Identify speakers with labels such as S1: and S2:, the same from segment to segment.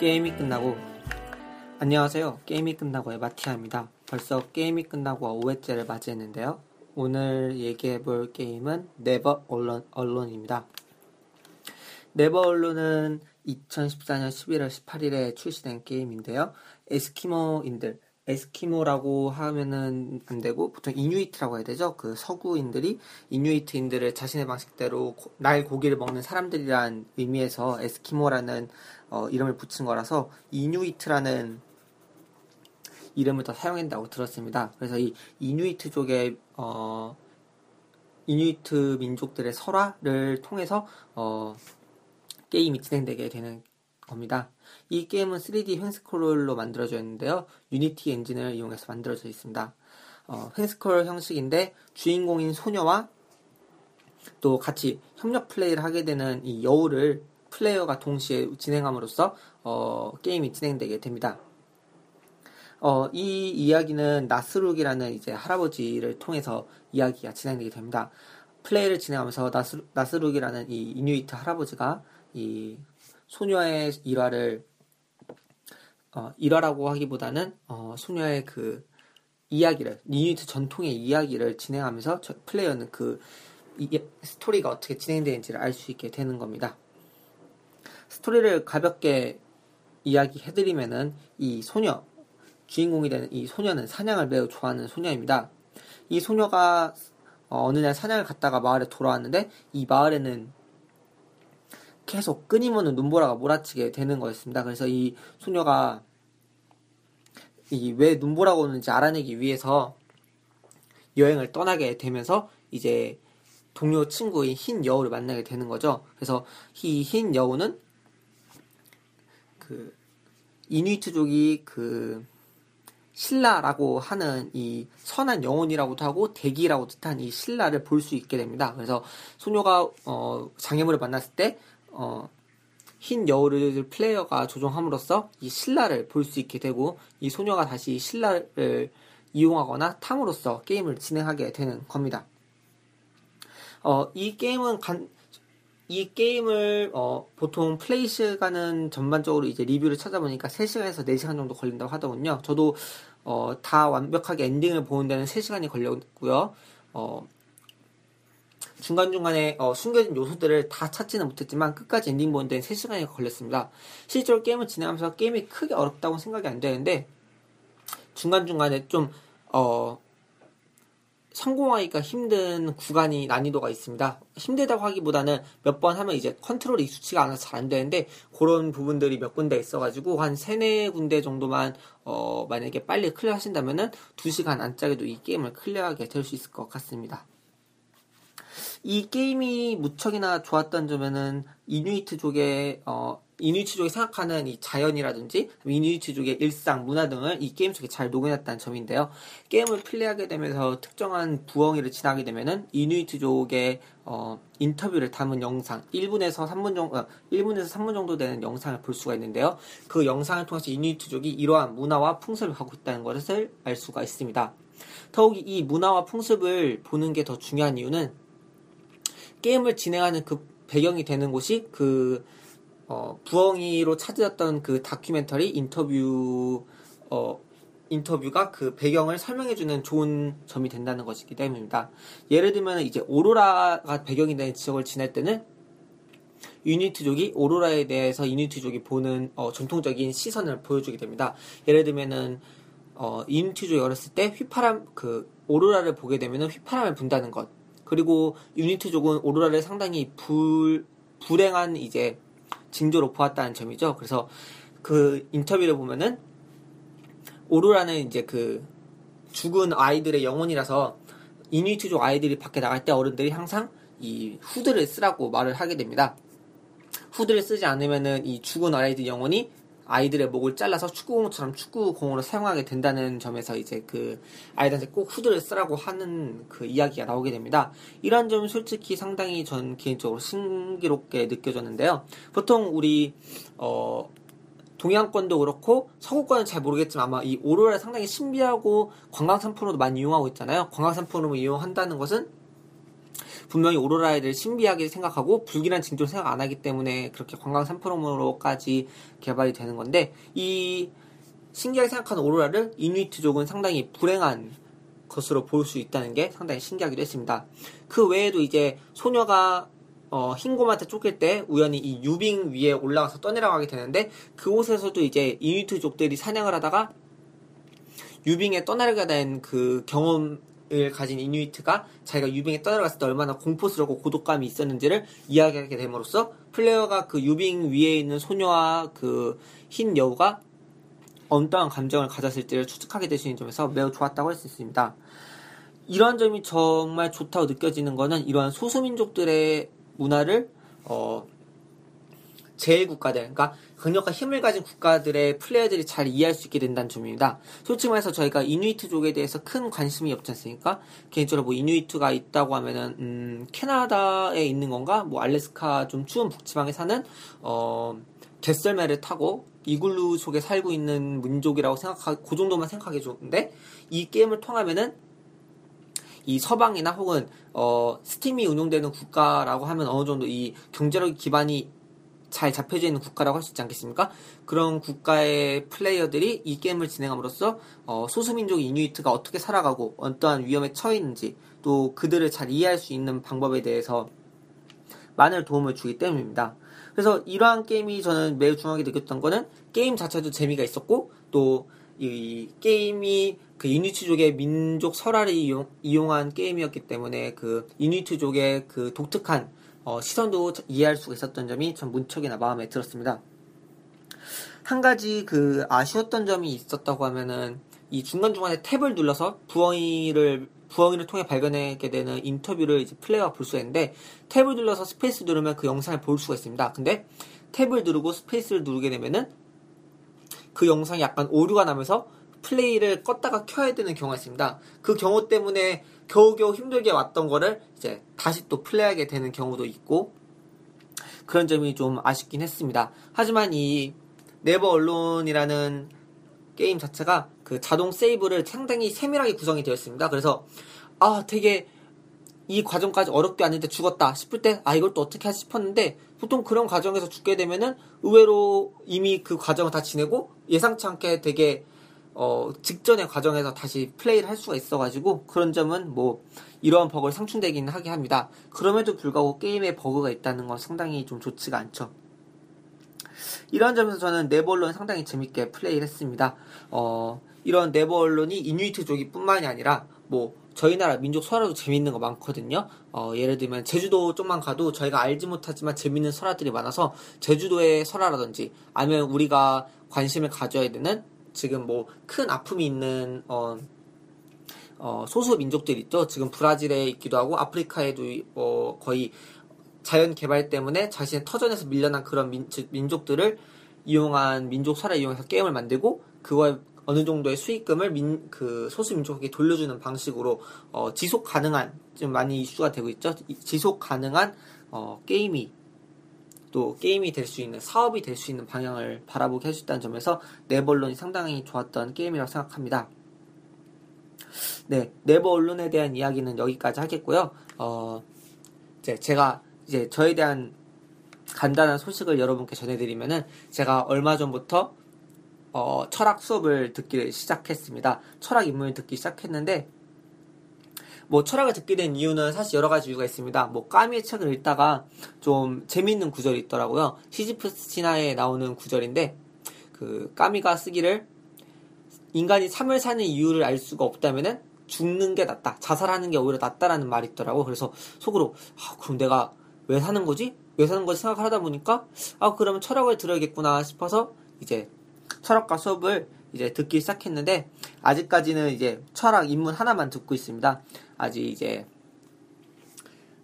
S1: 게임이 끝나고 안녕하세요. 게임이 끝나고의 마티아입니다. 벌써 게임이 끝나고 5회째를 맞이했는데요. 오늘 얘기해 볼 게임은 Never Alone, Alone입니다. Never Alone은 2014년 11월 18일에 출시된 게임인데요. 에스키모인들, 에스키모라고 하면은 안 되고 보통 이뉴이트라고 해야 되죠. 그 서구인들이 이뉴이트인들을 자신의 방식대로 고, 날 고기를 먹는 사람들이란 의미에서 에스키모라는 어, 이름을 붙인 거라서 이뉴이트라는 이름을 더 사용한다고 들었습니다. 그래서 이 이뉴이트족의 어, 이뉴이트 민족들의 설화를 통해서 어, 게임이 진행되게 되는 겁니다. 이 게임은 3D 횡스크롤로 만들어져 있는데요. Unity 엔진을 이용해서 만들어져 있습니다. 어, 횡스크롤 형식인데 주인공인 소녀와 또 같이 협력 플레이를 하게 되는 이 여우를 플레이어가 동시에 진행함으로써 어, 게임이 진행되게 됩니다. 어, 이 이야기는 나스룩이라는 이제 할아버지를 통해서 이야기가 진행되게 됩니다. 플레이를 진행하면서 나스, 나스룩이라는 이 이뉴이트 할아버지가 이 소녀의 일화를 어, 일화라고 하기보다는 어, 소녀의 그 이야기를 이뉴이트 전통의 이야기를 진행하면서 플레이어는 그 이, 스토리가 어떻게 진행되는지를 알 수 있게 되는 겁니다. 스토리를 가볍게 이야기해드리면은 이 소녀 주인공이 되는 이 소녀는 사냥을 매우 좋아하는 소녀입니다. 이 소녀가 어, 느날 사냥을 갔다가 마을에 돌아왔는데 이 마을에는 계속 끊임없는 눈보라가 몰아치게 되는 거였습니다. 그래서 이 소녀가 이 왜 눈보라가 오는지 알아내기 위해서 여행을 떠나게 되면서 이제 동료 친구인 흰 여우를 만나게 되는 거죠. 그래서 이 흰 여우는 그 이누이트족이 그 신라라고 하는 이 선한 영혼이라고도 하고 대기라고 뜻한 이 신라를 볼 수 있게 됩니다. 그래서 소녀가 어, 장애물을 만났을 때 어, 흰 여우를 플레이어가 조종함으로써 이 신라를 볼 수 있게 되고 이 소녀가 다시 신라를 이용하거나 탐으로써 게임을 진행하게 되는 겁니다. 어, 이 게임은 간, 이 게임을 어, 보통 플레이 시간은 전반적으로 이제 리뷰를 찾아보니까 3시간에서 4시간 정도 걸린다고 하더군요. 저도 어, 다 완벽하게 엔딩을 보는 데는 3시간이 걸렸고요. 어, 중간중간에 어, 숨겨진 요소들을 다 찾지는 못했지만 끝까지 엔딩 보는 데는 3시간이 걸렸습니다. 실제로 게임을 진행하면서 게임이 크게 어렵다고 생각이 안 되는데 중간중간에 좀 어, 성공하기가 힘든 구간이 난이도가 있습니다. 힘들다고 하기보다는 몇 번 하면 이제 컨트롤이 익숙치가 않아서 잘 안 되는데 그런 부분들이 몇 군데 있어가지고 한 세네 군데 정도만 어 만약에 빨리 clear 하신다면은 2시간 안짝에도 이 게임을 클리어하게 될 수 있을 것 같습니다. 이 게임이 무척이나 좋았던 점에는 이누이트족의 어 이누이트족이 생각하는 이 자연이라든지 이누이트족의 일상, 문화 등을 이 게임 속에 잘 녹여놨다는 점인데요. 게임을 플레이하게 되면서 특정한 부엉이를 지나게 되면은 이누이트족의 어, 인터뷰를 담은 영상 1분에서 3분 정도 어, 1분에서 3분 정도 되는 영상을 볼 수가 있는데요. 그 영상을 통해서 이누이트족이 이러한 문화와 풍습을 갖고 있다는 것을 알 수가 있습니다. 더욱이 이 문화와 풍습을 보는 게 더 중요한 이유는 게임을 진행하는 그 배경이 되는 곳이 그 어, 부엉이로 찾았던 그 다큐멘터리 인터뷰 어, 인터뷰가 그 배경을 설명해주는 좋은 점이 된다는 것이기 때문입니다. 예를 들면 이제 오로라가 배경이 되는 지역을 지날 때는 유니트족이 오로라에 대해서 유니트족이 보는 어, 전통적인 시선을 보여주게 됩니다. 예를 들면은 어, 유니트족이 어렸을 때 휘파람 그 오로라를 보게 되면은 휘파람을 분다는 것. 그리고 유니트족은 오로라를 상당히 불 불행한 이제 징조로 보았다는 점이죠. 그래서 그 인터뷰를 보면은 오로라는 이제 그 죽은 아이들의 영혼이라서 이누이트족 아이들이 밖에 나갈 때 어른들이 항상 이 후드를 쓰라고 말을 하게 됩니다. 후드를 쓰지 않으면은 이 죽은 아이들 영혼이 아이들의 목을 잘라서 축구공처럼 축구공으로 사용하게 된다는 점에서 이제 그 아이들한테 꼭 후드를 쓰라고 하는 그 이야기가 나오게 됩니다. 이런 점이 솔직히 상당히 전 개인적으로 신기롭게 느껴졌는데요. 보통 우리 어 동양권도 그렇고 서구권은 잘 모르겠지만 아마 이 오로라를 상당히 신비하고 관광 상품으로도 많이 이용하고 있잖아요. 관광 상품으로 이용한다는 것은 분명히 오로라에 대해 신비하게 생각하고 불길한 징조를 생각 안 하기 때문에 그렇게 관광 상품으로까지 개발이 되는 건데 이 신기하게 생각하는 오로라를 이누이트족은 상당히 불행한 것으로 볼 수 있다는 게 상당히 신기하기도 했습니다. 그 외에도 이제 소녀가 어, 흰곰한테 쫓길 때 우연히 이 유빙 위에 올라가서 떠내려가게 되는데 그곳에서도 이제 이누이트족들이 사냥을 하다가 유빙에 떠나려게 된 그 경험 을 가진 이누이트가 자기가 유빙에 떠내려갔을 때 얼마나 공포스럽고 고독감이 있었는지를 이야기하게 됨으로써 플레이어가 그 유빙 위에 있는 소녀와 그 흰 여우가 엉뚱한 감정을 가졌을지를 추측하게 될 수 있는 점에서 매우 좋았다고 할 수 있습니다. 이러한 점이 정말 좋다고 느껴지는 것은 이러한 소수민족들의 문화를 어, 제1국가들, 그러니까 강력한 힘을 가진 국가들의 플레이어들이 잘 이해할 수 있게 된다는 점입니다. 솔직히 말해서 저희가 이누이트족에 대해서 큰 관심이 없지 않습니까? 개인적으로 뭐 이누이트가 있다고 하면은 음, 캐나다에 있는 건가? 뭐 알래스카 좀 추운 북지방에 사는 어 갯썰매를 타고 이글루 속에 살고 있는 민족이라고 생각하 그 정도만 생각하기 좋은데 이 게임을 통하면은 이 서방이나 혹은 어 스팀이 운용되는 국가라고 하면 어느 정도 이 경제력 기반이 잘 잡혀져 있는 국가라고 할 수 있지 않겠습니까? 그런 국가의 플레이어들이 이 게임을 진행함으로써 어, 소수민족 이뉴이트가 어떻게 살아가고 어떠한 위험에 처해 있는지 또 그들을 잘 이해할 수 있는 방법에 대해서 많은 도움을 주기 때문입니다. 그래서 이러한 게임이 저는 매우 중요하게 느꼈던 거는 게임 자체도 재미가 있었고 또 이 게임이 그 이누이트족의 민족 설화를 이용, 이용한 게임이었기 때문에 그 이누이트족의 그 독특한 어, 시선도 이해할 수가 있었던 점이 전 무척이나 마음에 들었습니다. 한 가지 그 아쉬웠던 점이 있었다고 하면은 이 중간중간에 tab을 눌러서 부엉이를 부엉이를 통해 발견하게 되는 인터뷰를 이제 플레이어가 볼 수가 있는데 tab을 눌러서 space 누르면 그 영상을 볼 수가 있습니다. 근데 tab을 누르고 space를 누르게 되면은 그 영상이 약간 오류가 나면서 플레이를 껐다가 켜야 되는 경우가 있습니다. 그 경우 때문에 겨우겨우 힘들게 왔던 거를 이제 다시 또 플레이하게 되는 경우도 있고 그런 점이 좀 아쉽긴 했습니다. 하지만 이 네버 언론이라는 게임 자체가 그 자동 세이브를 상당히 세밀하게 구성이 되어 있습니다. 그래서 아 되게 이 과정까지 어렵게 왔는데 죽었다 싶을 때 아 이걸 또 어떻게 하지 싶었는데 보통 그런 과정에서 죽게 되면은 의외로 이미 그 과정을 다 지내고 예상치 않게 되게 어, 직전의 과정에서 다시 플레이를 할 수가 있어가지고 그런 점은 뭐 이러한 버그를 상충되긴 하게 합니다. 그럼에도 불구하고 게임에 버그가 있다는 건 상당히 좀 좋지가 않죠. 이런 점에서 저는 네버언론 상당히 재밌게 플레이를 했습니다. 어, 이런 네버언론이 이뉴이트족이 뿐만이 아니라 뭐 저희 나라 민족 설화도 재밌는 거 많거든요. 어, 예를 들면 제주도 쪽만 가도 저희가 알지 못하지만 재밌는 설화들이 많아서 제주도의 설화라든지 아니면 우리가 관심을 가져야 되는 지금 뭐 큰 아픔이 있는 어, 어, 소수 민족들 있죠. 지금 브라질에 있기도 하고 아프리카에도 어, 거의 자연 개발 때문에 자신의 터전에서 밀려난 그런 민, 족들을 이용한 민족 설화 이용해서 게임을 만들고 그거에 어느 정도의 수익금을 민, 그 소수 민족에게 돌려주는 방식으로 어, 지속 가능한 좀 많이 이슈가 되고 있죠. 지속 가능한 어, 게임이 또 게임이 될 수 있는 사업이 될 수 있는 방향을 바라보게 해줬다는 점에서 Never Alone이 상당히 좋았던 게임이라고 생각합니다. 네, Never Alone에 대한 이야기는 여기까지 하겠고요. 어, 이제 제가 이제 저에 대한 간단한 소식을 여러분께 전해드리면은 제가 얼마 전부터 어, 철학 수업을 듣기 시작했습니다. 철학 입문을 듣기 시작했는데 뭐 철학을 듣게 된 이유는 사실 여러 가지 이유가 있습니다. 뭐 까뮈의 책을 읽다가 좀 재미있는 구절이 있더라고요. 시지프스 신화에 나오는 구절인데 그 까미가 쓰기를 인간이 삶을 사는 이유를 알 수가 없다면은 죽는 게 낫다. 자살하는 게 오히려 낫다라는 말이 있더라고. 그래서 속으로 아, 그럼 내가 왜 사는 거지? 왜 사는 거지 생각을 하다 보니까 아 그러면 철학을 들어야겠구나 싶어서 이제 철학과 수업을 이제 듣기 시작했는데 아직까지는 이제 철학 입문 하나만 듣고 있습니다. 아직 이제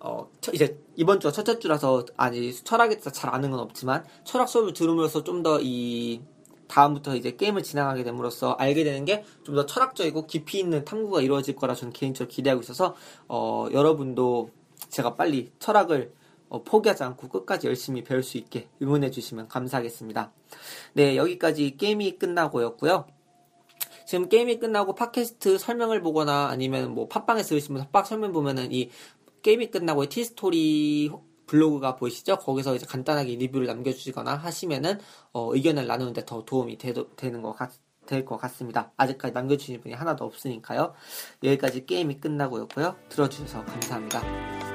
S1: 어 이제 이번 주가 첫째 주라서 아직 철학에 대해서 잘 아는 건 없지만 철학 수업을 들음으로써 좀 더 이 다음부터 이제 게임을 진행하게 됨으로써 알게 되는 게 좀 더 철학적이고 깊이 있는 탐구가 이루어질 거라 저는 개인적으로 기대하고 있어서 어 여러분도 제가 빨리 철학을 어, 포기하지 않고 끝까지 열심히 배울 수 있게 응원해 주시면 감사하겠습니다. 네, 여기까지 게임이 끝나고였고요. 지금 게임이 끝나고 팟캐스트 설명을 보거나 아니면 뭐 팟빵에 들으시면 팟빵 설명 보면은 이 게임이 끝나고의 티스토리 블로그가 보이시죠? 거기서 이제 간단하게 리뷰를 남겨주시거나 하시면은 어, 의견을 나누는데 더 도움이 되, 되는 것 같, 될것 같습니다. 아직까지 남겨주신 분이 하나도 없으니까요. 여기까지 게임이 끝나고였고요. 들어주셔서 감사합니다.